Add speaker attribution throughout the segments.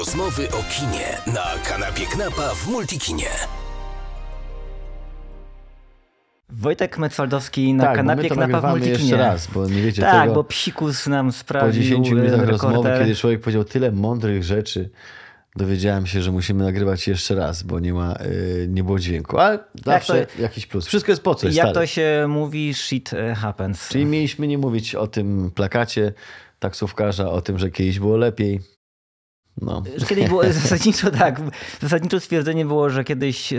Speaker 1: Rozmowy o kinie na kanapie Knapa w Multikinie.
Speaker 2: Wojtek Mecwaldowski na
Speaker 3: tak,
Speaker 2: kanapie
Speaker 3: to
Speaker 2: Knapa w Multikinie.
Speaker 3: jeszcze raz, bo nie wiecie
Speaker 2: tak,
Speaker 3: tego.
Speaker 2: bo psikus nam sprawił
Speaker 3: po 10 minutach
Speaker 2: e,
Speaker 3: rozmowy,
Speaker 2: rekorder.
Speaker 3: kiedy człowiek powiedział tyle mądrych rzeczy, dowiedziałem się, że musimy nagrywać jeszcze raz, bo nie ma, y, nie było dźwięku. Ale zawsze jakiś plus. Wszystko jest po coś,
Speaker 2: Jak
Speaker 3: stary.
Speaker 2: to się mówi, shit e, happens.
Speaker 3: Czyli mieliśmy nie mówić o tym plakacie taksówkarza, o tym, że kiedyś było lepiej. No.
Speaker 2: Kiedyś było zasadniczo tak. Zasadniczo stwierdzenie było, że kiedyś e,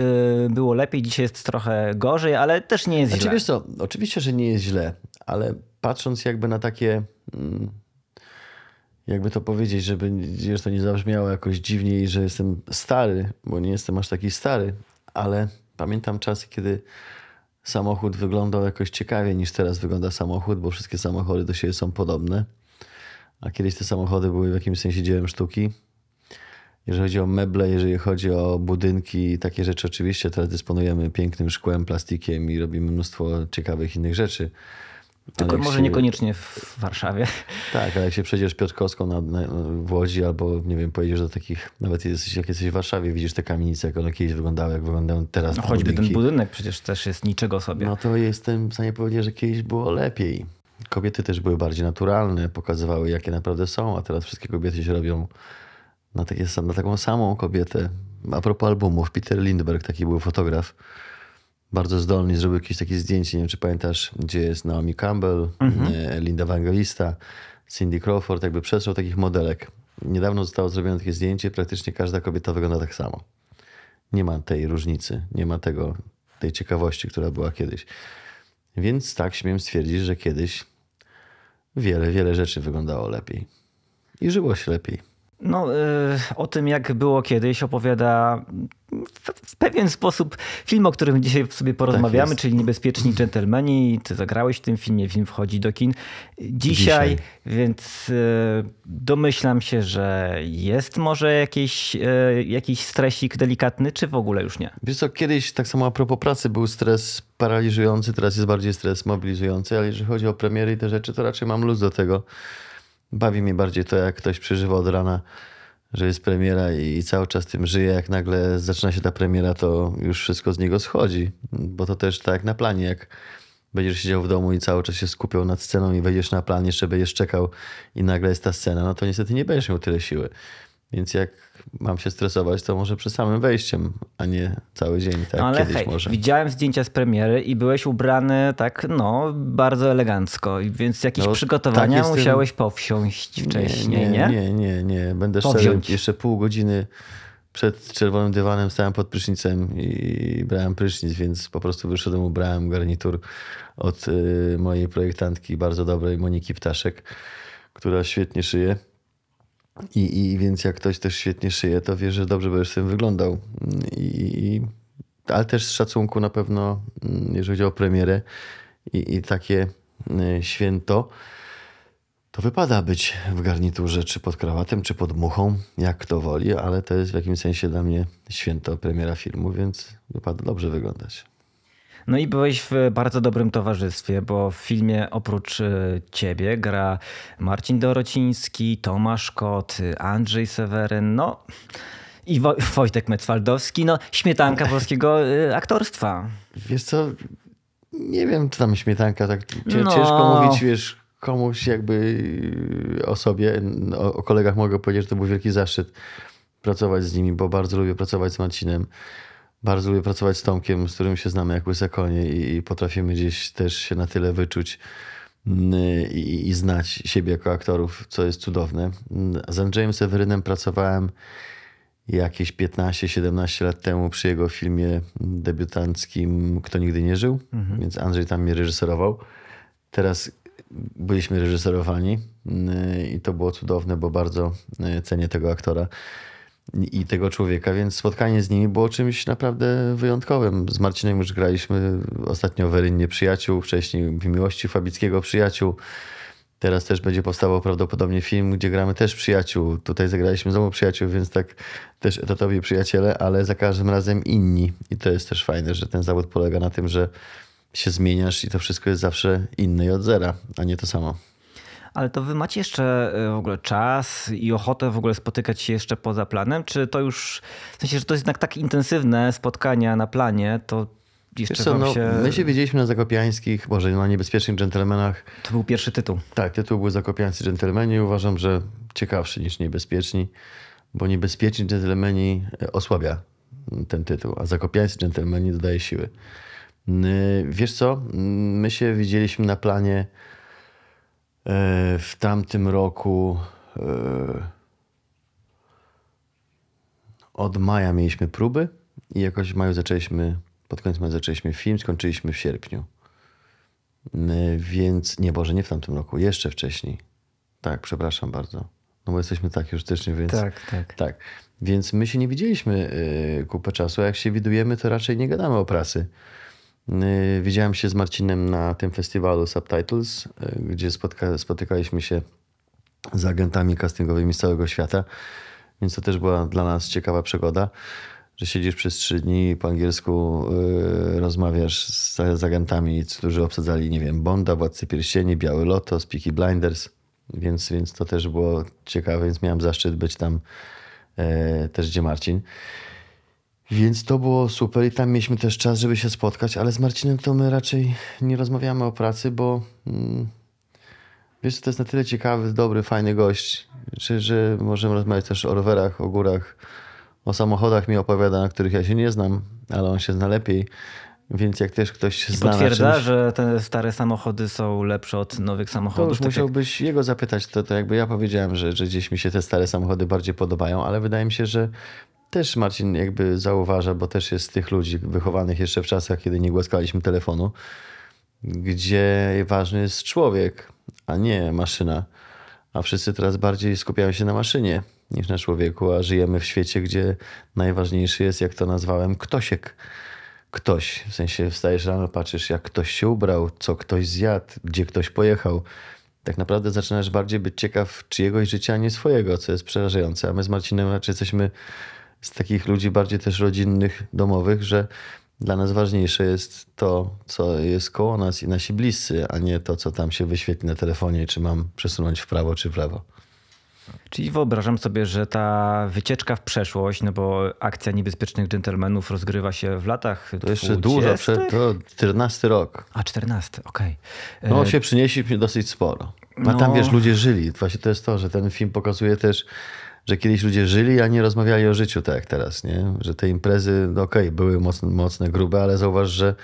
Speaker 2: było lepiej, dzisiaj jest trochę gorzej, ale też nie jest
Speaker 3: Znaczy,
Speaker 2: źle.
Speaker 3: wiesz co, oczywiście, że nie jest źle, ale patrząc jakby na takie, mm, jakby to powiedzieć, żeby to nie zabrzmiało jakoś dziwnie i że jestem stary, bo nie jestem aż taki stary, ale pamiętam czasy, kiedy samochód wyglądał jakoś ciekawie niż teraz wygląda samochód, bo wszystkie samochody do siebie są podobne, a kiedyś te samochody były w jakimś sensie dziełem sztuki. Jeżeli chodzi o meble, jeżeli chodzi o budynki i takie rzeczy, oczywiście teraz dysponujemy pięknym szkłem, plastikiem i robimy mnóstwo ciekawych innych rzeczy.
Speaker 2: Tylko może
Speaker 3: się-
Speaker 2: niekoniecznie w Warszawie.
Speaker 3: Tak, ale jak się przejdziesz Piotrkowską na, na, w Łodzi albo, nie wiem, pojedziesz do takich, nawet jesteś, jak jesteś w Warszawie, widzisz te kamienice, jak one kiedyś wyglądały, jak wyglądają teraz
Speaker 2: No, choćby ten
Speaker 3: budynki.
Speaker 2: budynek przecież też jest niczego sobie.
Speaker 3: No to jestem w stanie powiedzieć, że kiedyś było lepiej. Kobiety też były bardziej naturalne, pokazywały jakie naprawdę są, a teraz wszystkie kobiety się robią na, takie, na taką samą kobietę. A propos albumów, Peter Lindbergh, taki był fotograf, bardzo zdolny, zrobił jakieś takie zdjęcie, nie wiem czy pamiętasz, gdzie jest Naomi Campbell, e, Linda Evangelista, Cindy Crawford, jakby przetrwał takich modelek. Niedawno zostało zrobione takie zdjęcie, praktycznie każda kobieta wygląda tak samo. Nie ma tej różnicy, nie ma tego, tej ciekawości, która była kiedyś. Więc tak śmiem stwierdzić, że kiedyś wiele, wiele rzeczy wyglądało lepiej. I żyło się lepiej.
Speaker 2: No, y, o tym, jak było kiedyś, opowiada w, pewien sposób film, o którym dzisiaj sobie porozmawiamy,
Speaker 3: jest.
Speaker 2: czyli Niebezpieczni Dżentelmeni. Ty zagrałeś w tym filmie, film wchodzi do kin dzisiaj,
Speaker 3: Dzisiaj.
Speaker 2: więc y, domyślam się, że jest może jakiś, y, jakiś stresik delikatny, czy w ogóle już nie?
Speaker 3: Wiesz co, kiedyś tak samo a propos pracy był stres paraliżujący, teraz jest bardziej stres mobilizujący, ale jeżeli chodzi o premiery i te rzeczy, to raczej mam luz do tego. Bawi mnie bardziej to, jak ktoś przeżywa od rana, że jest premiera i cały czas tym żyje. Jak nagle zaczyna się ta premiera, to już wszystko z niego schodzi, bo to też tak na planie, jak będziesz siedział w domu i cały czas się skupiał nad sceną i wejdziesz na plan, jeszcze będziesz czekał i nagle jest ta scena, no to niestety nie będziesz miał tyle siły. Więc jak mam się stresować, to może przed samym wejściem, a nie cały dzień, tak
Speaker 2: No ale
Speaker 3: kiedyś
Speaker 2: hej,
Speaker 3: może.
Speaker 2: widziałem zdjęcia z premiery i byłeś ubrany tak, no, bardzo elegancko, więc jakieś
Speaker 3: No,
Speaker 2: przygotowania
Speaker 3: tak
Speaker 2: musiałeś powsiąść wcześniej, nie?
Speaker 3: nie, nie, nie, nie. Będę szczery,
Speaker 2: Powziąć.
Speaker 3: jeszcze pół godziny przed czerwonym dywanem stałem pod prysznicem i brałem prysznic, więc po prostu wyszedłem, ubrałem garnitur od y, mojej projektantki, bardzo dobrej Moniki Ptaszek, która świetnie szyje. I, I więc jak ktoś też świetnie szyje, to wie, że dobrze będziesz tym wyglądał. I, ale też z szacunku na pewno, mm, jeżeli chodzi o premierę i, i takie y, święto, to wypada być w garniturze, czy pod krawatem, czy pod muchą, jak kto woli, ale to jest w jakimś sensie dla mnie święto premiera filmu, więc wypada dobrze wyglądać.
Speaker 2: No i byłeś w bardzo dobrym towarzystwie, bo w filmie oprócz e, ciebie gra Marcin Dorociński, Tomasz Kot, Andrzej Seweryn, no i Wo- Wojtek Mecwaldowski, no śmietanka polskiego e, aktorstwa.
Speaker 3: Wiesz co, nie wiem, czy tam śmietanka, tak
Speaker 2: No.
Speaker 3: ciężko mówić, wiesz, komuś jakby o sobie, o, o kolegach mogę powiedzieć, że to był wielki zaszczyt pracować z nimi, bo bardzo lubię pracować z Marcinem. Bardzo lubię pracować z Tomkiem, z którym się znamy jak łyse konie i, i potrafimy gdzieś też się na tyle wyczuć mm, i, i znać siebie jako aktorów, co jest cudowne. Mm, Z Andrzejem Sewerynem pracowałem jakieś 15-17 lat temu przy jego filmie debiutanckim Kto nigdy nie żył, więc Andrzej tam mnie reżyserował. Teraz byliśmy reżyserowani yy, i to było cudowne, bo bardzo yy, cenię tego aktora i tego człowieka, więc spotkanie z nimi było czymś naprawdę wyjątkowym. Z Marcinem już graliśmy ostatnio w Erynie Przyjaciół, wcześniej w Miłości Fabickiego Przyjaciół. Teraz też będzie powstawał prawdopodobnie film, gdzie gramy też przyjaciół. Tutaj zagraliśmy znowu przyjaciół, więc tak też etatowi przyjaciele, ale za każdym razem inni. I to jest też fajne, że ten zawód polega na tym, że się zmieniasz i to wszystko jest zawsze inne i od zera, a nie to samo.
Speaker 2: Ale to wy macie jeszcze e, w ogóle czas i ochotę w ogóle spotykać się jeszcze poza planem? Czy to już, w sensie, że to jest jednak tak intensywne spotkania na planie, to jeszcze
Speaker 3: Wiesz co, no,
Speaker 2: się...
Speaker 3: My się widzieliśmy na Zakopiańskich, może na Niebezpiecznych Dżentelmenach.
Speaker 2: To był pierwszy tytuł.
Speaker 3: Tak, tytuł był Zakopiańscy Dżentelmeni. Uważam, że ciekawszy niż Niebezpieczni, bo Niebezpieczni Dżentelmeni e, osłabia ten tytuł, a Zakopiańcy Dżentelmeni dodaje siły. Wiesz co, my się widzieliśmy na planie w tamtym roku. e, Od maja mieliśmy próby i jakoś w maju zaczęliśmy, pod koniec maja zaczęliśmy film, skończyliśmy w sierpniu. Yy, Więc, nie Boże, nie w tamtym roku, jeszcze wcześniej. Tak, przepraszam bardzo. No bo jesteśmy tak już styczni, więc...
Speaker 2: Tak, tak.
Speaker 3: Tak, więc my się nie widzieliśmy kupę czasu, a jak się widujemy, to raczej nie gadamy o pracy. Yy, Widziałem się z Marcinem na tym festiwalu Subtitles, yy, gdzie spotka- spotykaliśmy się z agentami castingowymi z całego świata, więc to też była dla nas ciekawa przygoda, że siedzisz przez trzy dni po angielsku yy, rozmawiasz z, z agentami, którzy obsadzali, nie wiem, Bonda, Władcy Pierścieni, Biały Lotos, Peaky Blinders, więc, więc to też było ciekawe, więc miałem zaszczyt być tam e, też, gdzie Marcin. Więc to było super i tam mieliśmy też czas, żeby się spotkać, ale z Marcinem to my raczej nie rozmawiamy o pracy, bo mm, wiesz, to jest na tyle ciekawy, dobry, fajny gość, że, że możemy rozmawiać też o rowerach, o górach, o samochodach mi opowiada, na których ja się nie znam, ale on się zna lepiej. Więc jak też ktoś się zna na
Speaker 2: Potwierdza,
Speaker 3: czymś,
Speaker 2: że te stare samochody są lepsze od nowych
Speaker 3: to
Speaker 2: samochodów.
Speaker 3: już
Speaker 2: tak jak-
Speaker 3: musiałbyś jego zapytać. To, to jakby ja powiedziałem, że, że gdzieś mi się te stare samochody bardziej podobają, ale wydaje mi się, że też Marcin jakby zauważa, bo też jest z tych ludzi wychowanych jeszcze w czasach, kiedy nie głaskaliśmy telefonu, gdzie ważny jest człowiek, a nie maszyna. A wszyscy teraz bardziej skupiają się na maszynie niż na człowieku, a żyjemy w świecie, gdzie najważniejszy jest, jak to nazwałem, ktosiek. Ktoś, w sensie wstajesz rano, patrzysz jak ktoś się ubrał, co ktoś zjadł, gdzie ktoś pojechał. Tak naprawdę zaczynasz bardziej być ciekaw czyjegoś życia, a nie swojego, co jest przerażające. A my z Marcinem raczej jesteśmy z takich ludzi bardziej też rodzinnych, domowych, że dla nas ważniejsze jest to, co jest koło nas i nasi bliscy, a nie to, co tam się wyświetli na telefonie, czy mam przesunąć w prawo, czy w lewo.
Speaker 2: Czyli wyobrażam sobie, że ta wycieczka w przeszłość, no bo akcja niebezpiecznych dżentelmenów rozgrywa się w latach
Speaker 3: To jeszcze dużo, przed, to 14 rok.
Speaker 2: A 14, okej.
Speaker 3: No
Speaker 2: E,
Speaker 3: się przynieśliśmy dosyć sporo. A
Speaker 2: No.
Speaker 3: tam wiesz, ludzie żyli. Właśnie to jest to, że ten film pokazuje też, że kiedyś ludzie żyli, a nie rozmawiali o życiu tak jak teraz, nie? Że te imprezy, no okej, były mocne, mocne, grube, ale zauważ, że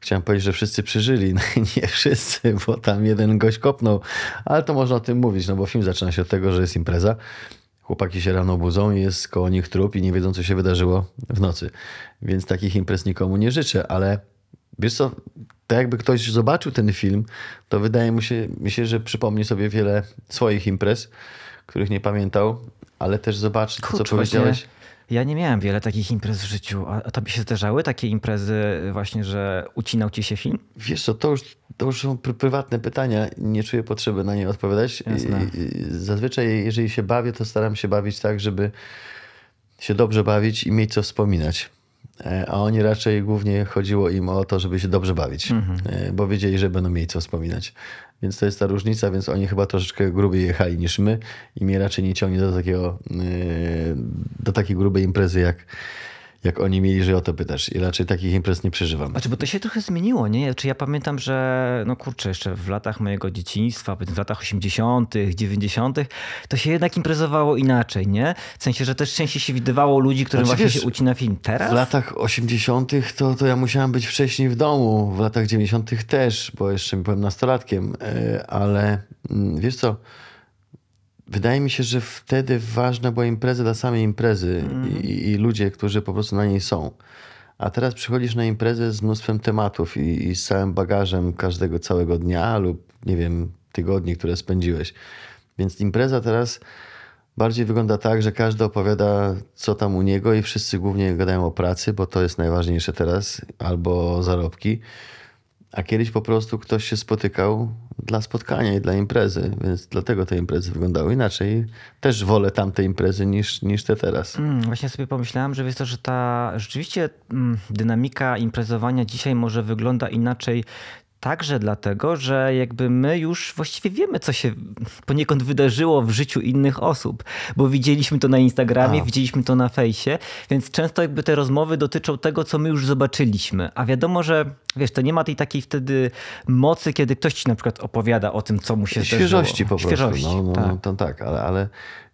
Speaker 3: chciałem powiedzieć, że wszyscy przeżyli. No nie wszyscy, bo tam jeden gość kopnął. Ale to można o tym mówić, no bo film zaczyna się od tego, że jest impreza. Chłopaki się rano budzą i jest koło nich trup i nie wiedzą, co się wydarzyło w nocy. Więc takich imprez nikomu nie życzę, ale wiesz co, tak jakby ktoś zobaczył ten film, to wydaje mu się, mi się, że przypomni sobie wiele swoich imprez, których nie pamiętał, ale też zobaczy to, co
Speaker 2: kurczę,
Speaker 3: powiedziałeś.
Speaker 2: Ja nie miałem wiele takich imprez w życiu. A a tobie się zdarzały takie imprezy właśnie, że ucinał ci się film?
Speaker 3: Wiesz co, to już, to już są pr- prywatne pytania, nie czuję potrzeby na nie odpowiadać.
Speaker 2: Jasne.
Speaker 3: Zazwyczaj, jeżeli się bawię, to staram się bawić tak, żeby się dobrze bawić i mieć co wspominać. E, A oni raczej głównie chodziło im o to, żeby się dobrze bawić, E, bo wiedzieli, że będą mieli co wspominać. Więc to jest ta różnica, więc oni chyba troszeczkę grubiej jechali niż my i mnie raczej nie ciągnie do takiego, e, do takiej grubej imprezy, jak, jak oni mieli, że o to pytasz. I raczej takich imprez nie przeżywam.
Speaker 2: Znaczy, bo to się trochę zmieniło, nie? Czy ja pamiętam, że no kurczę, jeszcze w latach mojego dzieciństwa, w latach 80., 90., to się jednak imprezowało inaczej, nie? W sensie, że też częściej się widywało ludzi, którym
Speaker 3: Znaczy,
Speaker 2: właśnie
Speaker 3: wiesz,
Speaker 2: się ucina film. Teraz?
Speaker 3: W latach 80. To, to ja musiałem być wcześniej w domu, w latach 90. też, bo jeszcze byłem nastolatkiem, e, ale mm, wiesz co, wydaje mi się, że wtedy ważna była impreza dla samej imprezy i, i ludzie, którzy po prostu na niej są. A teraz przychodzisz na imprezę z mnóstwem tematów i, i z całym bagażem każdego całego dnia lub, nie wiem, tygodni, które spędziłeś. Więc impreza teraz bardziej wygląda tak, że każdy opowiada, co tam u niego, i wszyscy głównie gadają o pracy, bo to jest najważniejsze teraz, albo zarobki. A kiedyś po prostu ktoś się spotykał dla spotkania i dla imprezy, więc dlatego te imprezy wyglądały inaczej. Też wolę tamte imprezy niż, niż te teraz.
Speaker 2: Mm, właśnie sobie pomyślałem, że wiesz to, że ta rzeczywiście mm, dynamika imprezowania dzisiaj może wygląda inaczej także dlatego, że jakby my już właściwie wiemy, co się poniekąd wydarzyło w życiu innych osób, bo widzieliśmy to na Instagramie, a. widzieliśmy to na fejsie, więc często jakby te rozmowy dotyczą tego, co my już zobaczyliśmy. A wiadomo, że wiesz, to nie ma tej takiej wtedy mocy, kiedy ktoś ci na przykład opowiada o tym, co mu się
Speaker 3: zdarzyło. Świeżości po prostu. Świeżości, no, no, tak. to tak, ale, ale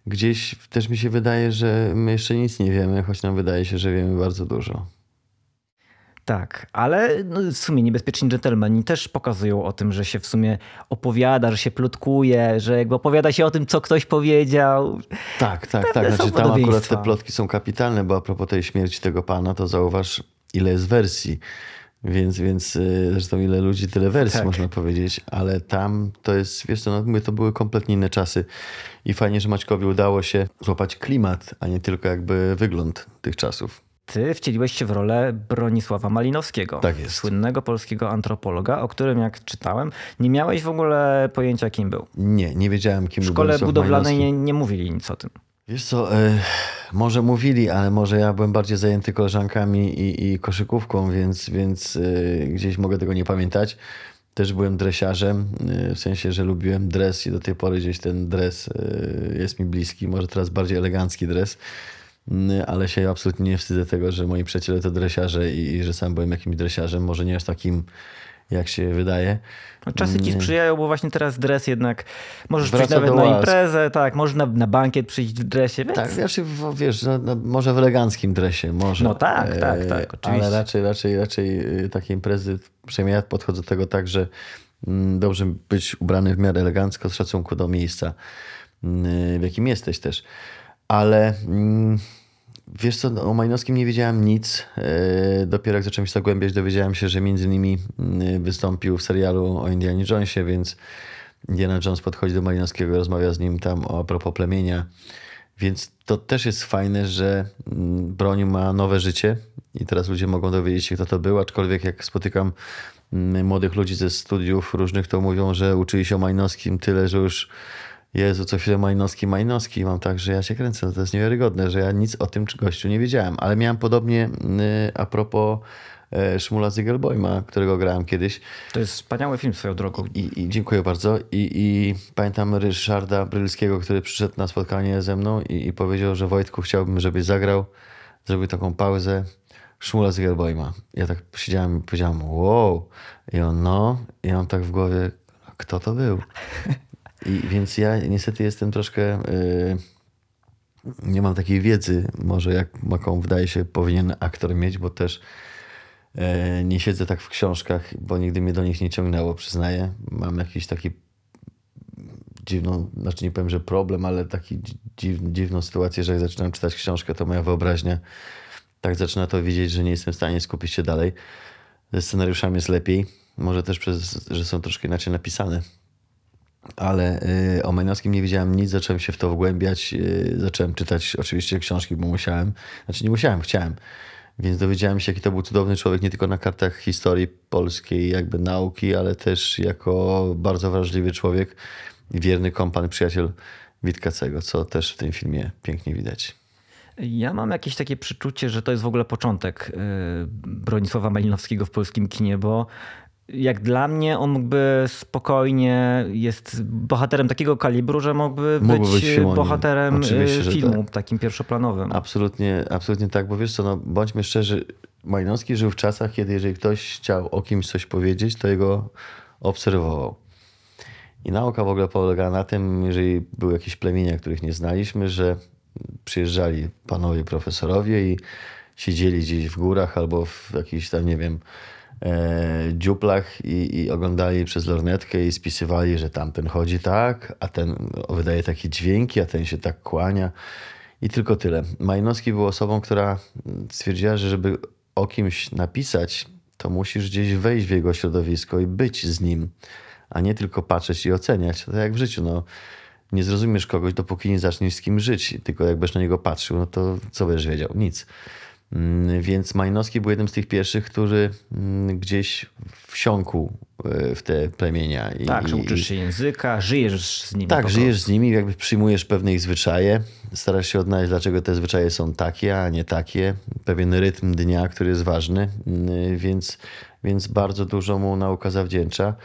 Speaker 3: gdzieś też mi się wydaje, że my jeszcze nic nie wiemy, choć nam wydaje się, że wiemy bardzo dużo.
Speaker 2: Tak, ale no w sumie niebezpieczni dżentelmeni też pokazują o tym, że się w sumie opowiada, że się plotkuje, że jakby opowiada się o tym, co ktoś powiedział.
Speaker 3: Tak, tak, tak. Znaczy tam akurat te plotki są kapitalne, bo a propos tej śmierci tego pana, to zauważ, ile jest wersji. Więc, więc y, zresztą ile ludzi, tyle wersji tak. można powiedzieć, ale tam to jest, wiesz co, no, mówię, to były kompletnie inne czasy i fajnie, że Maćkowi udało się złapać klimat, a nie tylko jakby wygląd tych czasów.
Speaker 2: Ty wcieliłeś się w rolę Bronisława Malinowskiego,
Speaker 3: tak jest.
Speaker 2: słynnego polskiego antropologa, o którym jak czytałem, nie miałeś w ogóle pojęcia kim był.
Speaker 3: Nie, nie wiedziałem kim
Speaker 2: był W szkole budowlanej nie, nie mówili nic o tym.
Speaker 3: Wiesz co, e, może mówili, ale może ja byłem bardziej zajęty koleżankami i, i koszykówką, więc, więc e, gdzieś mogę tego nie pamiętać. Też byłem dresiarzem, e, w sensie, że lubiłem dres i do tej pory gdzieś ten dres jest mi bliski. Może teraz bardziej elegancki dres, ale się absolutnie nie wstydzę tego, że moi przyjaciele to dresiarze i, i że sam byłem jakimś dresiarzem. Może nie aż takim jak się wydaje.
Speaker 2: No, czasy ci sprzyjają, bo właśnie teraz dres jednak możesz Wraca przyjść nawet na imprezę, tak, może na, na bankiet przyjść w dresie. Więc...
Speaker 3: Tak, znaczy, wiesz, no, no, może w eleganckim dresie, może.
Speaker 2: No tak, tak, tak, oczywiście.
Speaker 3: Ale raczej, raczej, raczej y, takie imprezy, przynajmniej ja podchodzę do tego tak, że mm, dobrze być ubrany w miarę elegancko z szacunku do miejsca, mm, w jakim jesteś też. Ale... Mm, Wiesz co, no, o Majnowskim nie wiedziałem nic. E, dopiero jak zacząłem się zagłębiać, dowiedziałem się, że między innymi mm, wystąpił w serialu o Indianie Jonesie, więc Indiana Jones podchodzi do Majnowskiego, rozmawia z nim tam o propos plemienia. Więc to też jest fajne, że mm, broń ma nowe życie i teraz ludzie mogą dowiedzieć się, kto to był, aczkolwiek jak spotykam mm, młodych ludzi ze studiów różnych, to mówią, że uczyli się o Majnowskim tyle, że już Jezu, co chwilę Majnowski, Majnowski. Mam tak, że ja się kręcę. No to jest niewiarygodne, że ja nic o tym gościu nie wiedziałem. Ale miałem podobnie y, a propos y, Szmula Zygelbojma, którego grałem kiedyś.
Speaker 2: To jest wspaniały film swoją drogą.
Speaker 3: I, i dziękuję bardzo. I, I, pamiętam Ryszarda Brylskiego, który przyszedł na spotkanie ze mną i, i powiedział, że Wojtku chciałbym, żebyś zagrał. Zrobił taką pauzę. Szmula Zygelbojma. Ja tak siedziałem i powiedziałem, wow. I on, no. I ja mam tak w głowie, kto to był? I więc ja niestety jestem troszkę. Yy, nie mam takiej wiedzy, może jak jaką wydaje się powinien aktor mieć, bo też yy, nie siedzę tak w książkach, bo nigdy mnie do nich nie ciągnęło, przyznaję. Mam jakiś taki dziwną, znaczy nie powiem, że problem, ale taki dziw, dziwną sytuację, że jak zaczynam czytać książkę, to moja wyobraźnia tak zaczyna to widzieć, że nie jestem w stanie skupić się dalej. Ze scenariuszami jest lepiej. Może też przez, że są troszkę inaczej napisane ale y, o Majnowskim nie wiedziałem nic, zacząłem się w to wgłębiać, y, zacząłem czytać oczywiście książki, bo musiałem, znaczy nie musiałem, chciałem. Więc dowiedziałem się, jaki to był cudowny człowiek, nie tylko na kartach historii polskiej, jakby nauki, ale też jako bardzo wrażliwy człowiek wierny kompan, przyjaciel Witkacego, co też w tym filmie pięknie widać.
Speaker 2: Ja mam jakieś takie przeczucie, że to jest w ogóle początek y, Bronisława Malinowskiego w polskim kinie, bo jak dla mnie on mógłby spokojnie, jest bohaterem takiego kalibru, że mógłby, mógłby być, być bohaterem Oczywiście, filmu, tak. takim pierwszoplanowym.
Speaker 3: Absolutnie, absolutnie tak, bo wiesz co, no, bądźmy szczerzy, Majnowski żył w czasach, kiedy jeżeli ktoś chciał o kimś coś powiedzieć, to jego obserwował. I nauka w ogóle polega na tym, jeżeli były jakieś plemienia, których nie znaliśmy, że przyjeżdżali panowie profesorowie i siedzieli gdzieś w górach albo w jakichś tam, nie wiem, e, dziuplach i, i, oglądali przez lornetkę i spisywali, że tamten chodzi tak, a ten wydaje takie dźwięki, a ten się tak kłania. I tylko tyle. Majnowski był osobą, która stwierdziła, że żeby o kimś napisać, to musisz gdzieś wejść w jego środowisko i być z nim, a nie tylko patrzeć i oceniać. To tak jak w życiu. No, nie zrozumiesz kogoś, dopóki nie zaczniesz z kim żyć. Tylko jak będziesz na niego patrzył, no to co będziesz wiedział? Nic. Mm, więc Majnowski był jednym z tych pierwszych, który mm, gdzieś wsiąkł e, w te plemienia.
Speaker 2: Tak, że uczysz się języka, żyjesz z nimi.
Speaker 3: Tak, żyjesz z nimi, jakby przyjmujesz pewne ich zwyczaje, starasz się odnaleźć, dlaczego te zwyczaje są takie, a nie takie. Pewien rytm dnia, który jest ważny, mm, więc więc bardzo dużo mu nauka zawdzięcza.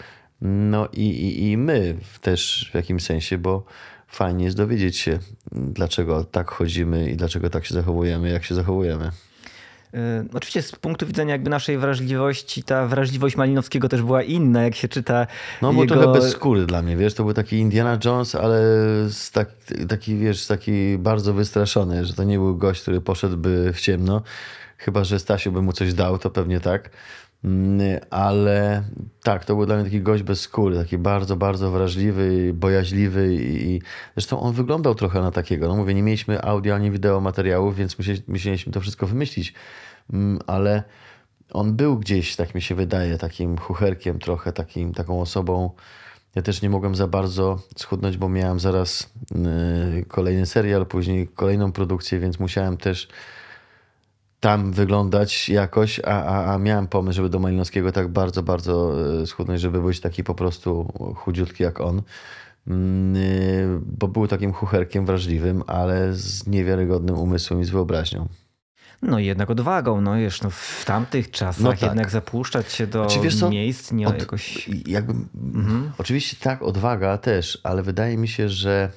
Speaker 3: No i, i, i my też w jakimś sensie, bo fajnie jest dowiedzieć się, dlaczego tak chodzimy i dlaczego tak się zachowujemy, jak się zachowujemy.
Speaker 2: Y, oczywiście z punktu widzenia jakby naszej wrażliwości, ta wrażliwość Malinowskiego też była inna, jak się czyta
Speaker 3: No bo
Speaker 2: jego...
Speaker 3: trochę bez skóry dla mnie, wiesz, to był taki Indiana Jones, ale tak, taki, wiesz, taki bardzo wystraszony, że to nie był gość, który poszedłby w ciemno, chyba, że Stasiu by mu coś dał, to pewnie tak, ale tak, to był dla mnie taki gość bez skóry, taki bardzo, bardzo wrażliwy, bojaźliwy i zresztą on wyglądał trochę na takiego. No mówię, nie mieliśmy audio ani wideo materiałów, więc musieliśmy to wszystko wymyślić, mm, ale on był gdzieś, tak mi się wydaje, takim chucherkiem trochę, takim, taką osobą. Ja też nie mogłem za bardzo schudnąć, bo miałem zaraz y, kolejny serial, później kolejną produkcję, więc musiałem też tam wyglądać jakoś, a, a, a miałem pomysł, żeby do Malinowskiego tak bardzo, bardzo e, schudnąć, żeby być taki po prostu chudziutki jak on. Mm, e, bo był takim chucherkiem wrażliwym, ale z niewiarygodnym umysłem i z wyobraźnią.
Speaker 2: No i jednak odwagą, no wiesz, no w tamtych czasach no tak. jednak zapuszczać się do znaczy, miejsc nie od, jakoś...
Speaker 3: Jakby, mhm. Oczywiście tak, odwaga też, ale wydaje mi się, że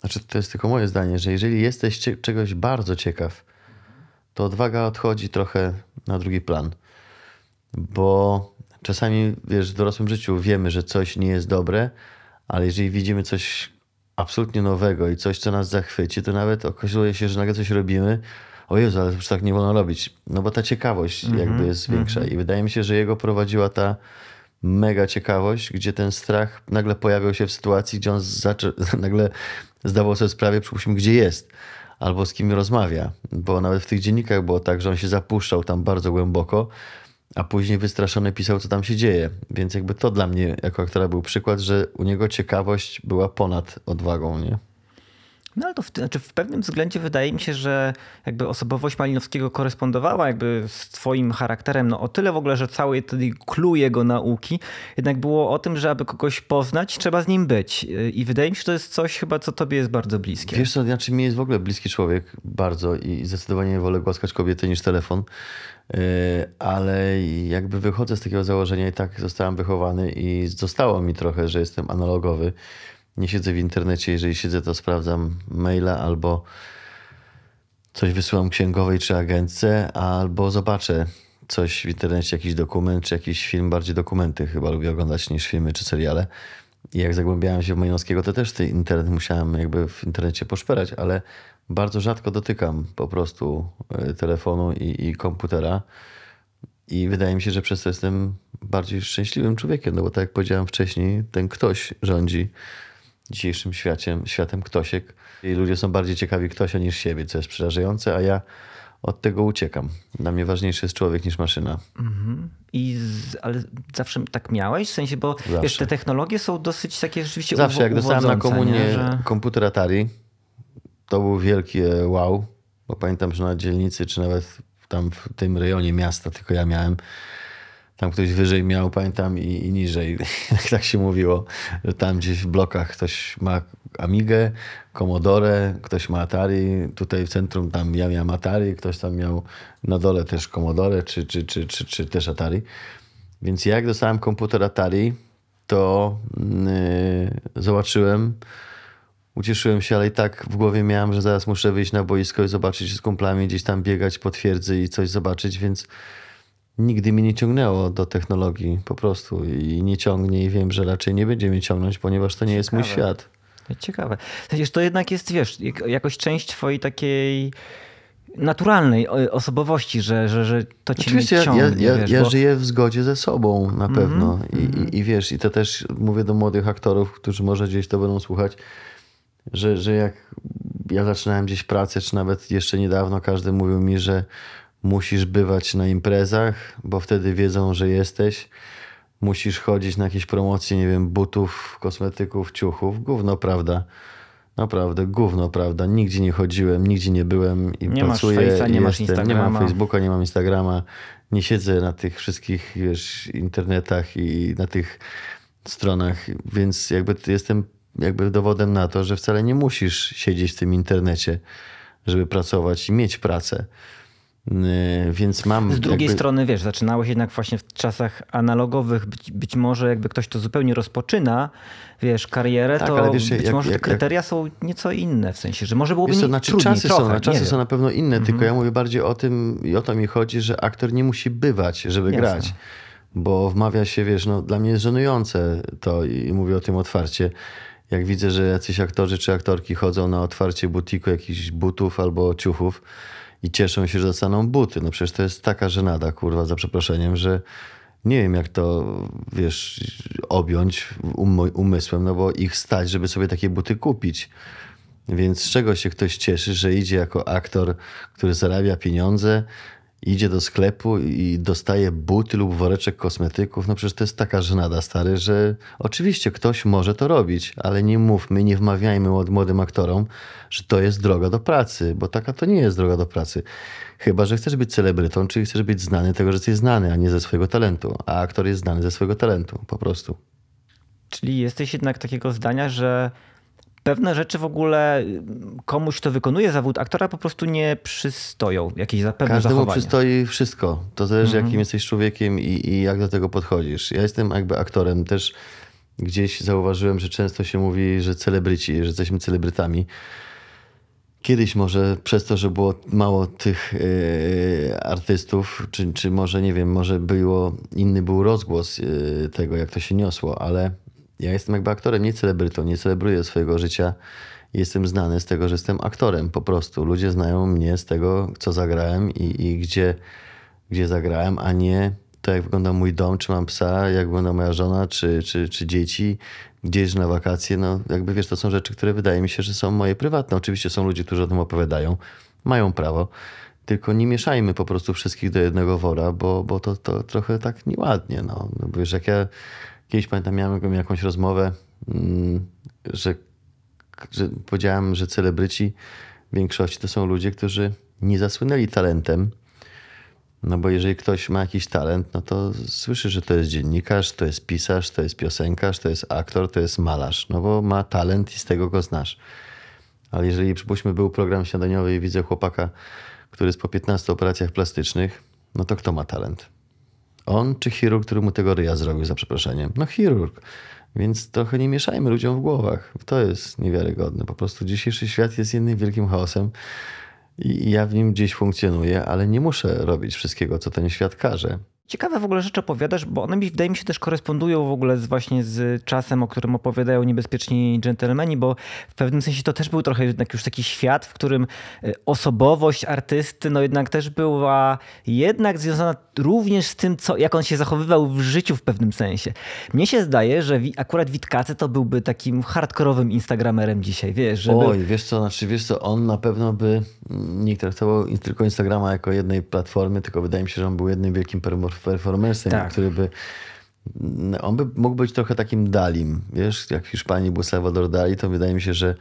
Speaker 3: znaczy to jest tylko moje zdanie, że jeżeli jesteś czegoś bardzo ciekaw, to odwaga odchodzi trochę na drugi plan. Bo czasami, wiesz, w dorosłym życiu wiemy, że coś nie jest dobre, ale jeżeli widzimy coś absolutnie nowego i coś, co nas zachwyci, to nawet okazuje się, że nagle coś robimy. O Jezu, ale już tak nie wolno robić. No bo ta ciekawość mm -hmm, jakby jest większa. Mm -hmm. I wydaje mi się, że jego prowadziła ta mega ciekawość, gdzie ten strach nagle pojawiał się w sytuacji, gdzie on nagle zdawał sobie sprawę, przypuśćmy, gdzie jest albo z kim rozmawia. Bo nawet w tych dziennikach było tak, że on się zapuszczał tam bardzo głęboko, a później wystraszony pisał, co tam się dzieje. Więc jakby to dla mnie jako aktora był przykład, że u niego ciekawość była ponad odwagą, nie?
Speaker 2: No ale to w, znaczy w pewnym względzie wydaje mi się, że jakby osobowość Malinowskiego korespondowała jakby z twoim charakterem, no o tyle w ogóle, że cały wtedy clue jego nauki jednak było o tym, że aby kogoś poznać, trzeba z nim być. I wydaje mi się, że to jest coś chyba, co tobie jest bardzo bliskie.
Speaker 3: Wiesz co, znaczy mi jest w ogóle bliski człowiek bardzo i zdecydowanie wolę głaskać kobiety niż telefon, e, ale jakby wychodzę z takiego założenia i tak zostałem wychowany i zostało mi trochę, że jestem analogowy nie siedzę w internecie. Jeżeli siedzę, to sprawdzam maila albo coś wysyłam księgowej czy agentce, albo zobaczę coś w internecie, jakiś dokument czy jakiś film, bardziej dokumenty chyba lubię oglądać niż filmy czy seriale. I jak zagłębiałem się w Majnowskiego, to też ten internet musiałem jakby w internecie poszperać, ale bardzo rzadko dotykam po prostu e, telefonu i, i komputera. I wydaje mi się, że przez to jestem bardziej szczęśliwym człowiekiem, no bo tak jak powiedziałem wcześniej, ten ktoś rządzi dzisiejszym światem, światem ktosiek. I ludzie są bardziej ciekawi ktosia niż siebie, co jest przerażające, a ja od tego uciekam. Dla mnie ważniejszy jest człowiek niż maszyna. Mhm.
Speaker 2: I z, ale zawsze tak miałeś? W sensie, bo wiesz, te technologie są dosyć takie rzeczywiście
Speaker 3: Zawsze, jak dostałem na komunię że... komputer Atari, to był wielkie wow, bo pamiętam, że na dzielnicy, czy nawet tam w tym rejonie miasta, tylko ja miałem tam ktoś wyżej miał, pamiętam, i, i niżej. tak się mówiło, że tam gdzieś w blokach ktoś ma Amigę, Commodore, ktoś ma Atari. Tutaj w centrum tam ja miałem Atari, ktoś tam miał na dole też Commodore, czy, czy, czy, czy, czy też Atari. Więc jak dostałem komputer Atari, to yy, zobaczyłem, ucieszyłem się, ale i tak w głowie miałem, że zaraz muszę wyjść na boisko i zobaczyć z kumplami, gdzieś tam biegać po twierdzy i coś zobaczyć, więc nigdy mnie nie ciągnęło do technologii po prostu i nie ciągnie i wiem, że raczej nie będzie mnie ciągnąć, ponieważ to nie Ciekawe. jest mój świat.
Speaker 2: Ciekawe. Przecież to jednak jest, wiesz, jakoś część twojej takiej naturalnej osobowości, że, że, że to cię Oczywiście nie ciągnie.
Speaker 3: Ja, ja, wiesz, ja bo... żyję w zgodzie ze sobą na mhm, pewno mm -hmm, I. I, I, wiesz, i to też mówię do młodych aktorów, którzy może gdzieś to będą słuchać, że, że jak ja zaczynałem gdzieś pracę, czy nawet jeszcze niedawno każdy mówił mi, że musisz bywać na imprezach, bo wtedy wiedzą, że jesteś. Musisz chodzić na jakieś promocje, nie wiem, butów, kosmetyków, ciuchów. Gówno, prawda? Naprawdę, gówno, prawda? Nigdzie nie chodziłem, nigdzie nie byłem i nie pracuję. Masz Face'a, nie masz Instagrama. Nie mam Facebooka, nie mam Instagrama. Nie siedzę na tych wszystkich wiesz, internetach i na tych stronach, więc jakby jestem jakby dowodem na to, że wcale nie musisz siedzieć w tym internecie, żeby pracować i mieć pracę. Yy, Więc mam.
Speaker 2: Z drugiej
Speaker 3: jakby-
Speaker 2: strony, wiesz, zaczynałeś jednak właśnie w czasach analogowych, być, być może jakby ktoś to zupełnie rozpoczyna, wiesz, karierę,
Speaker 3: Tak,
Speaker 2: to
Speaker 3: wiesz,
Speaker 2: być
Speaker 3: jak-
Speaker 2: może
Speaker 3: jak-
Speaker 2: te kryteria są nieco inne, w sensie, że może byłoby
Speaker 3: Wiesz
Speaker 2: nie,
Speaker 3: znaczy
Speaker 2: trudniej
Speaker 3: czasy
Speaker 2: trochę,
Speaker 3: są, na
Speaker 2: nie
Speaker 3: czasy są na pewno inne, tylko
Speaker 2: Mhm.
Speaker 3: ja mówię bardziej o tym i o to mi chodzi, że aktor nie musi bywać, żeby
Speaker 2: Jasne.
Speaker 3: grać. Bo wmawia się, wiesz, no dla mnie jest żenujące to i mówię o tym otwarcie. Jak widzę, że jacyś aktorzy czy aktorki chodzą na otwarcie butiku jakichś butów albo ciuchów i cieszą się, że dostaną buty. No przecież to jest taka żenada, kurwa, za przeproszeniem, że nie wiem, jak to, wiesz, objąć um- umysłem, no bo ich stać, żeby sobie takie buty kupić. Więc z czego się ktoś cieszy, że idzie jako aktor, który zarabia pieniądze, idzie do sklepu i dostaje buty lub woreczek kosmetyków? No przecież to jest taka żenada, stary, że oczywiście ktoś może to robić, ale nie mówmy, nie wmawiajmy młod- młodym aktorom, że to jest droga do pracy, bo taka to nie jest droga do pracy. Chyba, że chcesz być celebrytą, czyli chcesz być znany tego, że jesteś znany, a nie ze swojego talentu. A aktor jest znany ze swojego talentu, po prostu.
Speaker 2: Czyli jesteś jednak takiego zdania, że pewne rzeczy w ogóle y, komuś, kto wykonuje zawód aktora, po prostu nie przystoją, jakieś za pewne
Speaker 3: Każdemu
Speaker 2: zachowania.
Speaker 3: przystoi wszystko. To zależy,
Speaker 2: Mhm.
Speaker 3: jakim jesteś człowiekiem i, i jak do tego podchodzisz. Ja jestem jakby aktorem. Też gdzieś zauważyłem, że często się mówi, że celebryci, że jesteśmy celebrytami. Kiedyś może przez to, że było mało tych e, artystów, czy, czy może, nie wiem, może było, inny był rozgłos e, tego, jak to się niosło, ale ja jestem jakby aktorem, nie celebrytą, nie celebruję swojego życia. Jestem znany z tego, że jestem aktorem po prostu. Ludzie znają mnie z tego, co zagrałem i, i gdzie, gdzie zagrałem, a nie to, jak wygląda mój dom, czy mam psa, jak wygląda moja żona, czy, czy, czy dzieci, gdzieś na wakacje. No, jakby wiesz, to są rzeczy, które wydaje mi się, że są moje prywatne. Oczywiście są ludzie, którzy o tym opowiadają, mają prawo, tylko nie mieszajmy po prostu wszystkich do jednego wora, bo, bo to, to trochę tak nieładnie. No. No, wiesz, jak ja kiedyś pamiętam, miałem jakąś rozmowę, mm, że, że powiedziałem, że celebryci w większości to są ludzie, którzy nie zasłynęli talentem, no bo jeżeli ktoś ma jakiś talent, no to słyszy, że to jest dziennikarz, to jest pisarz, to jest piosenkarz, to jest aktor, to jest malarz. No bo ma talent i z tego go znasz. Ale jeżeli przypuśćmy był program śniadaniowy i widzę chłopaka, który jest po 15 operacjach plastycznych, no to kto ma talent? On czy chirurg, który mu tego ryja zrobił, za przeproszeniem? No chirurg. Więc trochę nie mieszajmy ludziom w głowach. To jest niewiarygodne. Po prostu dzisiejszy świat jest jednym wielkim chaosem i ja w nim gdzieś funkcjonuję, ale nie muszę robić wszystkiego, co ten świat każe.
Speaker 2: Ciekawe w ogóle rzeczy opowiadasz, bo one mi, wydaje mi się też korespondują w ogóle z, właśnie z czasem, o którym opowiadają niebezpieczni dżentelmeni, bo w pewnym sensie to też był trochę jednak już taki świat, w którym y, osobowość artysty no jednak też była jednak związana również z tym, co, jak on się zachowywał w życiu w pewnym sensie. Mnie się zdaje, że akurat Witkacy to byłby takim hardkorowym instagramerem dzisiaj, wiesz, żeby...
Speaker 3: Oj, wiesz co, znaczy wiesz co, on na pewno by nie traktował tylko Instagrama jako jednej platformy, tylko wydaje mi się, że on był jednym wielkim permo- performersem,
Speaker 2: Tak.
Speaker 3: który by on by mógł być trochę takim Dalim, wiesz, jak w Hiszpanii był Salvador Dali, to wydaje mi się, że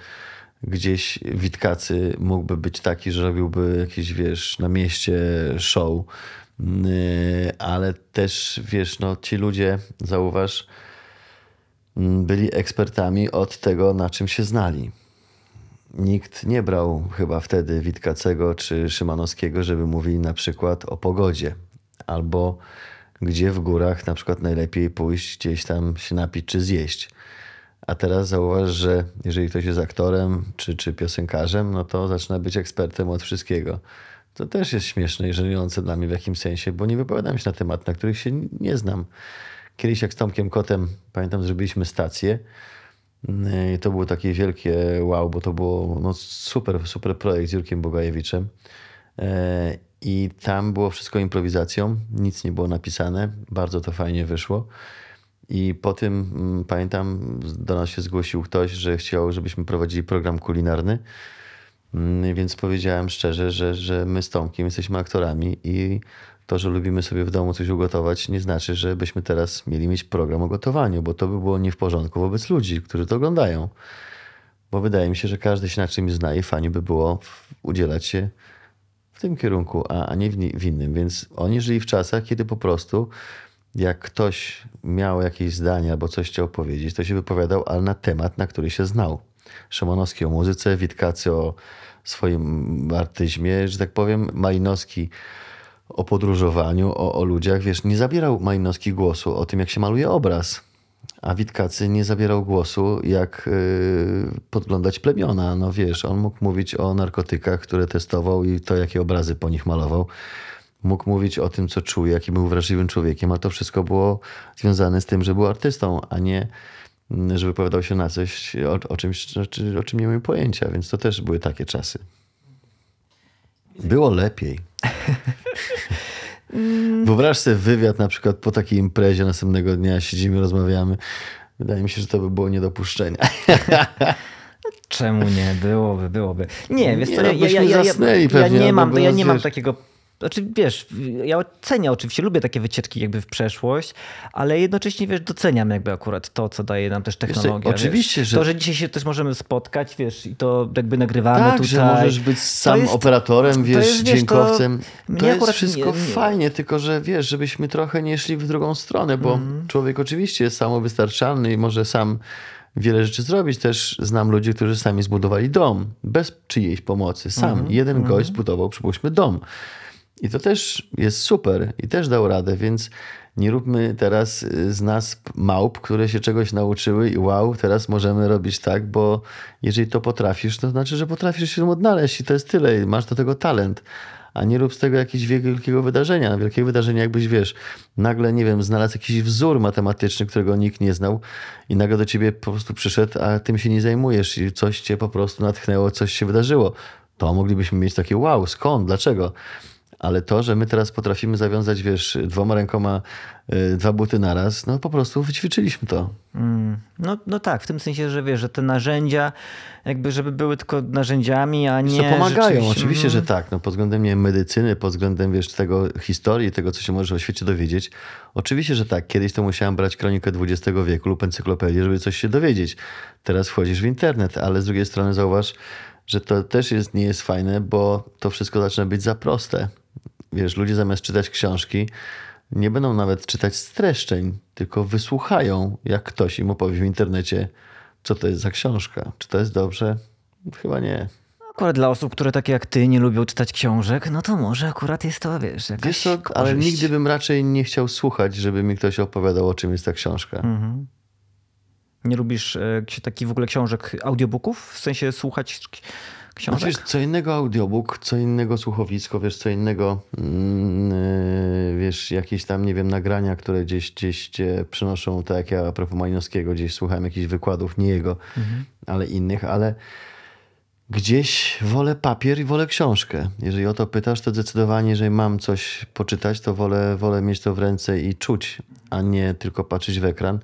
Speaker 3: gdzieś Witkacy mógłby być taki, że robiłby jakieś, wiesz, na mieście show, Yy, ale też, wiesz, no ci ludzie, zauważ, mm, byli ekspertami od tego, na czym się znali. Nikt nie brał chyba wtedy Witkacego czy Szymanowskiego, żeby mówili na przykład o pogodzie albo gdzie w górach na przykład najlepiej pójść gdzieś tam się napić czy zjeść. A teraz zauważ, że jeżeli ktoś jest aktorem czy, czy piosenkarzem, no to zaczyna być ekspertem od wszystkiego. To też jest śmieszne i żenujące dla mnie w jakimś sensie, bo nie wypowiadam się na temat, na których się nie znam. Kiedyś jak z Tomkiem Kotem, pamiętam, zrobiliśmy stację. I to było takie wielkie wow, bo to było no, super, super projekt z Jurkiem Bogajewiczem. E, I tam było wszystko improwizacją, nic nie było napisane, bardzo to fajnie wyszło. I po tym mm, pamiętam, do nas się zgłosił ktoś, że chciał, żebyśmy prowadzili program kulinarny. Mm, Więc powiedziałem szczerze, że, że my z Tomkiem jesteśmy aktorami i to, że lubimy sobie w domu coś ugotować, nie znaczy, że byśmy teraz mieli mieć program o gotowaniu, bo to by było nie w porządku wobec ludzi, którzy to oglądają. Bo wydaje mi się, że każdy się na czymś zna i fajnie by było udzielać się tym kierunku, a, a nie w, innym. Więc oni żyli w czasach, kiedy po prostu jak ktoś miał jakieś zdanie albo coś chciał powiedzieć, to się wypowiadał, ale na temat, na który się znał. Szymanowski o muzyce, Witkacy o swoim artyzmie, że tak powiem. Malinowski o podróżowaniu, o, o ludziach, wiesz, nie zabierał Malinowski głosu o tym, jak się maluje obraz. A Witkacy nie zabierał głosu, jak yy, podglądać plemiona. No wiesz, on mógł mówić o narkotykach, które testował i to, jakie obrazy po nich malował. Mógł mówić o tym, co czuje, jaki był wrażliwym człowiekiem, ale to wszystko było związane z tym, że był artystą, a nie mm, że wypowiadał się na coś, o, o czymś, o, czym- o czym nie miałem pojęcia, więc to też były takie czasy. Było lepiej. Wyobraź sobie wywiad na przykład po takiej imprezie następnego dnia, siedzimy, rozmawiamy. Wydaje mi się, że to by było nie do puszczenia.
Speaker 2: Czemu nie? Byłoby, byłoby. Nie, wiesz
Speaker 3: Nie,
Speaker 2: co, ja, nie mam, ja nie takiego... Znaczy, wiesz, ja oceniam oczywiście, lubię takie wycieczki jakby w przeszłość, ale jednocześnie, wiesz, doceniam jakby akurat to, co daje nam też technologia.
Speaker 3: oczywiście,
Speaker 2: wiesz.
Speaker 3: że-
Speaker 2: To, że dzisiaj się też możemy spotkać, wiesz, i to jakby nagrywamy
Speaker 3: tak,
Speaker 2: tutaj.
Speaker 3: że możesz być sam
Speaker 2: jest-
Speaker 3: operatorem,
Speaker 2: to
Speaker 3: wiesz,
Speaker 2: jest, wiesz, to-
Speaker 3: dźwiękowcem. To,
Speaker 2: mnie
Speaker 3: jest wszystko
Speaker 2: nie- nie-
Speaker 3: fajnie, tylko że wiesz, żebyśmy trochę nie szli w drugą stronę, bo
Speaker 2: Mhm.
Speaker 3: człowiek oczywiście jest samowystarczalny i może sam wiele rzeczy zrobić. Też znam ludzi, którzy sami zbudowali dom, bez czyjejś pomocy. Sam.
Speaker 2: Mhm.
Speaker 3: Jeden gość zbudował, przypuśćmy, dom. I to też jest super i też dał radę, więc nie róbmy teraz z nas małp, które się czegoś nauczyły i wow, teraz możemy robić tak, bo jeżeli to potrafisz, to znaczy, że potrafisz się odnaleźć i to jest tyle, masz do tego talent. A nie rób z tego jakiegoś wielkiego wydarzenia. Wielkiego wydarzenia, jakbyś wiesz, nagle, nie wiem, znalazł jakiś wzór matematyczny, którego nikt nie znał, i nagle do ciebie po prostu przyszedł, a tym się nie zajmujesz, i coś cię po prostu natchnęło, coś się wydarzyło. To moglibyśmy mieć takie wow, skąd, dlaczego? Ale to, że my teraz potrafimy zawiązać, wiesz, dwoma rękoma y, dwa buty naraz, no po prostu wyćwiczyliśmy to.
Speaker 2: Mm, No, no tak, w tym sensie, że wiesz, że te narzędzia jakby, żeby były tylko narzędziami, a nie
Speaker 3: Co pomagają, oczywiście, że
Speaker 2: Mhm.
Speaker 3: tak. No, pod względem nie, medycyny, pod względem wiesz, tego historii, tego, co się możesz o świecie dowiedzieć. Oczywiście, że tak. Kiedyś to musiałem brać kronikę XX wieku lub encyklopedię, żeby coś się dowiedzieć. Teraz wchodzisz w internet, ale z drugiej strony zauważ, że to też jest, nie jest fajne, bo to wszystko zaczyna być za proste. Wiesz, ludzie zamiast czytać książki, nie będą nawet czytać streszczeń, tylko wysłuchają, jak ktoś im opowie w internecie, co to jest za książka. Czy to jest dobrze? Chyba nie.
Speaker 2: Akurat dla osób, które takie jak ty nie lubią czytać książek, no to może akurat jest to, wiesz, jakaś
Speaker 3: Wiesz co, ale nigdy bym raczej nie chciał słuchać, żeby mi ktoś opowiadał, o czym jest ta książka.
Speaker 2: Mhm. Nie lubisz e, takich w ogóle książek, audiobooków? W sensie słuchać książek?
Speaker 3: Znaczy, wiesz, co innego audiobook, co innego słuchowisko, wiesz, co innego, yy, wiesz, jakieś tam, nie wiem, nagrania, które gdzieś, gdzieś cię przynoszą, tak jak ja a propos Malinowskiego, gdzieś słuchałem jakichś wykładów, nie jego, ale innych, ale gdzieś wolę papier i wolę książkę. Jeżeli o to pytasz, to zdecydowanie, jeżeli mam coś poczytać, to wolę, wolę mieć to w ręce i czuć, a nie tylko patrzeć w ekran.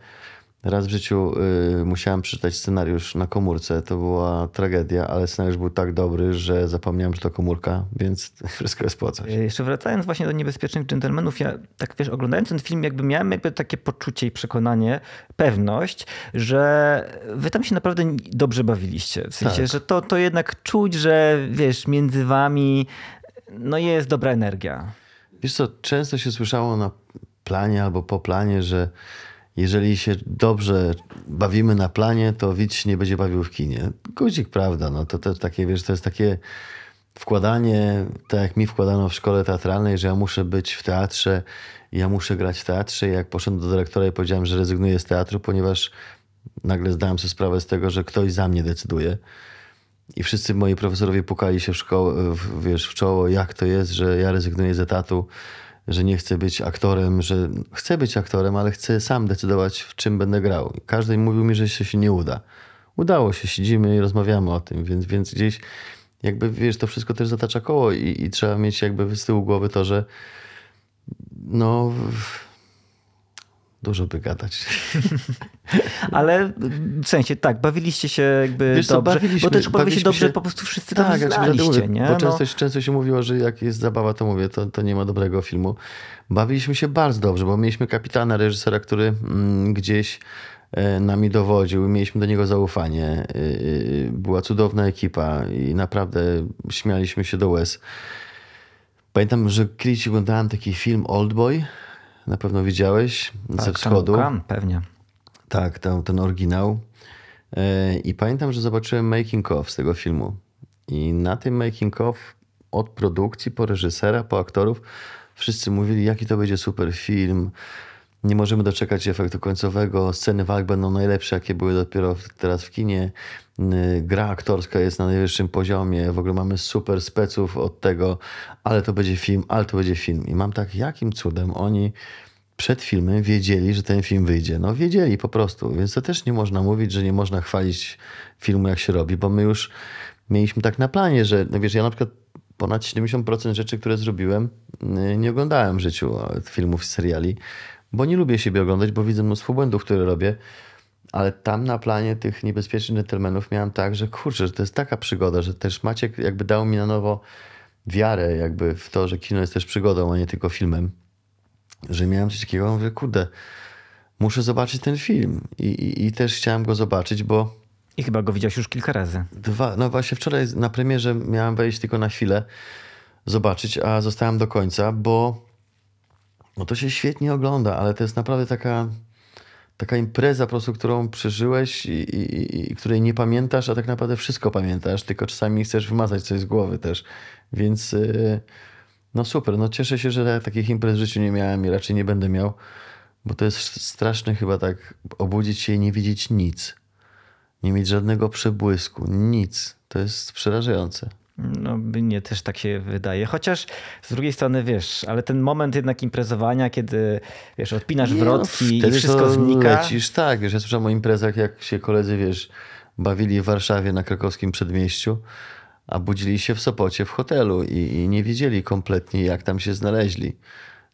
Speaker 3: Raz w życiu y, musiałem przeczytać scenariusz na komórce. To była tragedia, ale scenariusz był tak dobry, że zapomniałem, że to komórka, więc wszystko jest po coś.
Speaker 2: E, Jeszcze wracając właśnie do Niebezpiecznych Dżentelmenów, ja tak wiesz, oglądając ten film, jakby miałem jakby takie poczucie i przekonanie, pewność, że wy tam się naprawdę dobrze bawiliście. W sensie,
Speaker 3: Tak.
Speaker 2: że to, to jednak czuć, że wiesz, między wami no jest dobra energia.
Speaker 3: Wiesz co, często się słyszało na planie albo po planie, że jeżeli się dobrze bawimy na planie, to widz nie będzie bawił w kinie. Guzik, prawda, no to, to takie, wiesz, to jest takie wkładanie, tak jak mi wkładano w szkole teatralnej, że ja muszę być w teatrze, ja muszę grać w teatrze. Jak poszedłem do dyrektora i powiedziałem, że rezygnuję z teatru, ponieważ nagle zdałem sobie sprawę z tego, że ktoś za mnie decyduje. I wszyscy moi profesorowie pukali się w, szkołę, w, wiesz, w czoło, jak to jest, że ja rezygnuję z etatu, że nie chcę być aktorem, że chcę być aktorem, ale chcę sam decydować, w czym będę grał. Każdy mówił mi, że się, nie uda. Udało się, siedzimy i rozmawiamy o tym, więc, więc gdzieś jakby, wiesz, to wszystko też zatacza koło i, i trzeba mieć jakby z tyłu głowy to, że no... Dużo by gadać.
Speaker 2: Ale w sensie tak, bawiliście się jakby
Speaker 3: Wiesz co,
Speaker 2: dobrze,
Speaker 3: bawiliśmy-
Speaker 2: bo też bawiliście
Speaker 3: bawiliśmy
Speaker 2: dobrze,
Speaker 3: się-
Speaker 2: po prostu wszyscy tam
Speaker 3: Tak, jak
Speaker 2: znaliście,
Speaker 3: mówię,
Speaker 2: nie?
Speaker 3: bo
Speaker 2: No.
Speaker 3: często, często się mówiło, że jak jest zabawa, to mówię, to, to nie ma dobrego filmu. Bawiliśmy się bardzo dobrze, bo mieliśmy kapitana, reżysera, który mm, gdzieś e, nami dowodził, mieliśmy do niego zaufanie. Y, y, była cudowna ekipa i naprawdę śmialiśmy się do łez. Pamiętam, że kiedyś oglądałem taki film Oldboy, na pewno widziałeś, ze
Speaker 2: Tak,
Speaker 3: wschodu.
Speaker 2: Kam, pewnie.
Speaker 3: Tak, ten, ten oryginał. E, I pamiętam, że zobaczyłem making of z tego filmu. I na tym making of od produkcji, po reżysera, po aktorów, wszyscy mówili, jaki to będzie super film. Nie możemy doczekać efektu końcowego. Sceny walk będą najlepsze, jakie były dopiero teraz w kinie. Gra aktorska jest na najwyższym poziomie. W ogóle mamy super speców od tego, ale to będzie film, ale to będzie film. I mam tak, jakim cudem oni przed filmem wiedzieli, że ten film wyjdzie. No wiedzieli po prostu, więc to też nie można mówić, że nie można chwalić filmu jak się robi, bo my już mieliśmy tak na planie, że no wiesz, ja na przykład ponad 70% rzeczy, które zrobiłem, nie oglądałem w życiu filmów, seriali, bo nie lubię siebie oglądać, bo widzę mnóstwo błędów, które robię. Ale tam na planie tych niebezpiecznych gentlemanów miałem tak, że kurczę, że to jest taka przygoda, że też Maciek jakby dał mi na nowo wiarę jakby w to, że kino jest też przygodą, a nie tylko filmem. Że miałem coś takiego, mówię, kurde, muszę zobaczyć ten film. I, i, I też chciałem go zobaczyć, bo
Speaker 2: i chyba go widziałeś już kilka razy.
Speaker 3: Dwa, no właśnie wczoraj na premierze miałem wejść tylko na chwilę, zobaczyć, a zostałem do końca, bo no to się świetnie ogląda, ale to jest naprawdę taka, taka impreza po prostu, którą przeżyłeś i, i, i, której nie pamiętasz, a tak naprawdę wszystko pamiętasz, tylko czasami chcesz wymazać coś z głowy też. Więc yy, no super, no cieszę się, że takich imprez w życiu nie miałem i raczej nie będę miał, bo to jest straszne chyba tak obudzić się i nie widzieć nic nie mieć żadnego przebłysku, nic. To jest przerażające.
Speaker 2: No, mnie też tak się wydaje. Chociaż z drugiej strony, wiesz, ale ten moment jednak imprezowania, kiedy, wiesz, odpinasz nie, no, wrotki no, i wszystko znika.
Speaker 3: lecisz, tak. Wiesz, ja słyszałem o imprezach, jak się koledzy, wiesz, bawili w Warszawie na krakowskim przedmieściu, a budzili się w Sopocie w hotelu i, i nie wiedzieli kompletnie, jak tam się znaleźli.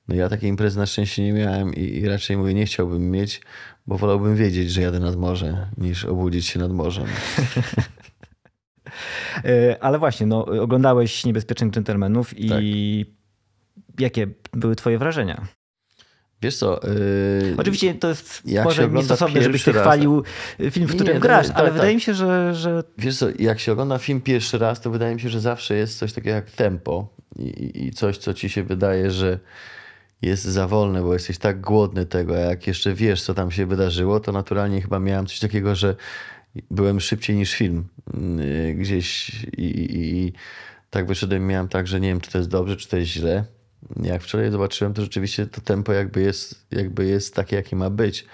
Speaker 3: No ja takiej imprezy na szczęście nie miałem i, i, raczej mówię, nie chciałbym mieć, bo wolałbym wiedzieć, że jadę nad morze, niż obudzić się nad morzem.
Speaker 2: E, ale właśnie, no, oglądałeś Niebezpiecznych Dżentelmenów i tak. jakie były twoje wrażenia?
Speaker 3: Wiesz co?
Speaker 2: Yy, Oczywiście to jest może niestosowne, żebyś ty chwalił film, w którym nie, grasz, tak, ale tak, wydaje mi się, że, że...
Speaker 3: Wiesz co, jak się ogląda film pierwszy raz, to wydaje mi się, że zawsze jest coś takiego jak tempo i, i coś, co ci się wydaje, że jest za wolne, bo jesteś tak głodny tego, a jak jeszcze wiesz, co tam się wydarzyło, to naturalnie chyba miałem coś takiego, że byłem szybciej niż film yy, gdzieś i, i, i tak wyszedłem, miałem tak, że nie wiem, czy to jest dobrze, czy to jest źle. Jak wczoraj zobaczyłem, to rzeczywiście to tempo jakby jest, jakby jest takie, jakie ma być.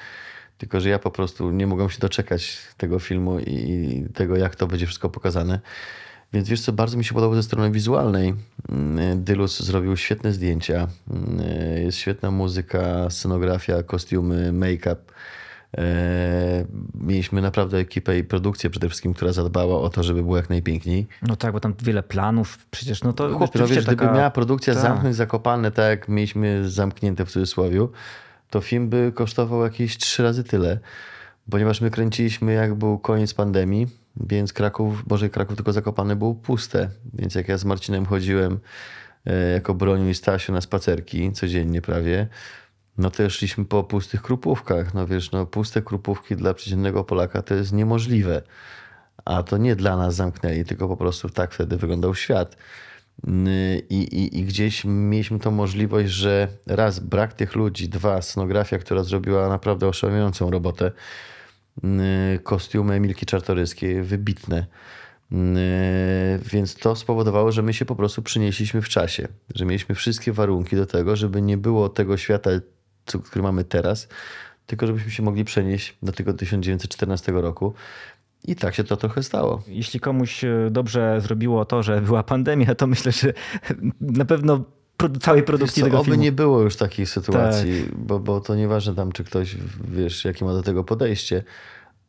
Speaker 3: Tylko, że ja po prostu nie mogłem się doczekać tego filmu i tego, jak to będzie wszystko pokazane. Więc wiesz co, bardzo mi się podobało ze strony wizualnej. Mm, Dylus zrobił świetne zdjęcia, mm, jest świetna muzyka, scenografia, kostiumy, make-up. E, mieliśmy naprawdę ekipę i produkcję przede wszystkim, która zadbała o to, żeby było jak najpiękniej.
Speaker 2: No tak, bo tam wiele planów, przecież no to
Speaker 3: Chłopie, no wiesz, taka... gdyby miała produkcja tak. zamknąć Zakopane tak jak mieliśmy zamknięte w cudzysłowie, to film by kosztował jakieś trzy razy tyle, ponieważ my kręciliśmy jak był koniec pandemii, więc Kraków, Boże Kraków tylko Zakopane było puste. Więc jak ja z Marcinem chodziłem e, jako Broniu i Stasiu na spacerki codziennie prawie, no to szliśmy po pustych krupówkach. No wiesz, no puste krupówki dla przeciętnego Polaka to jest niemożliwe. A to nie dla nas zamknęli, tylko po prostu tak wtedy wyglądał świat. I, i, I gdzieś mieliśmy tą możliwość, że raz brak tych ludzi, dwa scenografia, która zrobiła naprawdę oszałamiającą robotę kostiumy Emilki Czartoryskiej, wybitne. Więc to spowodowało, że my się po prostu przynieśliśmy w czasie, że mieliśmy wszystkie warunki do tego, żeby nie było tego świata, który mamy teraz, tylko żebyśmy się mogli przenieść do tego 1914 roku. I tak się to trochę stało.
Speaker 2: Jeśli komuś e, dobrze zrobiło to, że była pandemia, to myślę, że na pewno całej produkcji co, tego
Speaker 3: oby
Speaker 2: filmu.
Speaker 3: nie było już takiej sytuacji, tak. bo, bo to nieważne tam, czy ktoś, wiesz, jakie ma do tego podejście,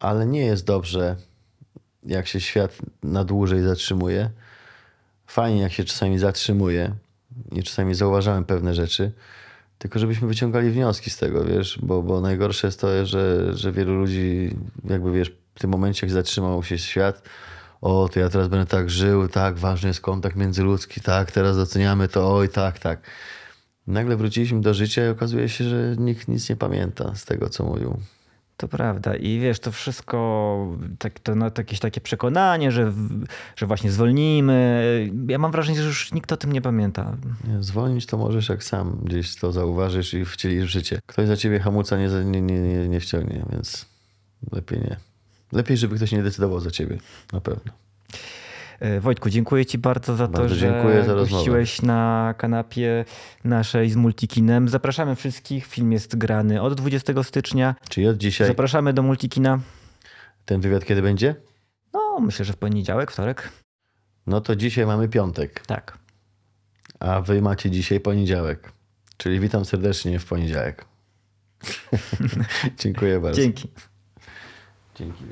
Speaker 3: ale nie jest dobrze, jak się świat na dłużej zatrzymuje. Fajnie, jak się czasami zatrzymuje i czasami zauważamy pewne rzeczy, tylko żebyśmy wyciągali wnioski z tego, wiesz, bo, bo najgorsze jest to, że, że wielu ludzi jakby, wiesz, w tym momencie, jak zatrzymał się świat, o, to ja teraz będę tak żył, tak, ważny jest kontakt międzyludzki, tak, teraz doceniamy to, oj, tak, tak. Nagle wróciliśmy do życia i okazuje się, że nikt nic nie pamięta z tego, co mówił.
Speaker 2: To prawda. I wiesz, to wszystko, tak, to, no, jakieś takie przekonanie, że, że właśnie zwolnimy. Ja mam wrażenie, że już nikt o tym nie pamięta.
Speaker 3: Nie, zwolnić to możesz, jak sam gdzieś to zauważysz i wcielisz w życie. Ktoś za ciebie hamuca nie, nie, nie, nie wciągnie, więc lepiej nie. Lepiej, żeby ktoś nie decydował za ciebie, na pewno.
Speaker 2: E, Wojtku, dziękuję Ci bardzo za
Speaker 3: Bardzo
Speaker 2: to, że
Speaker 3: za
Speaker 2: gościłeś na kanapie naszej z Multikinem. Zapraszamy wszystkich. Film jest grany od 20 stycznia.
Speaker 3: Czyli od dzisiaj
Speaker 2: Zapraszamy do Multikina.
Speaker 3: ten wywiad kiedy będzie?
Speaker 2: No, myślę, że w poniedziałek, wtorek.
Speaker 3: No to dzisiaj mamy piątek,
Speaker 2: Tak.
Speaker 3: a wy macie dzisiaj poniedziałek. Czyli witam serdecznie w poniedziałek. Dziękuję bardzo.
Speaker 2: Dzięki.
Speaker 3: Dzięki.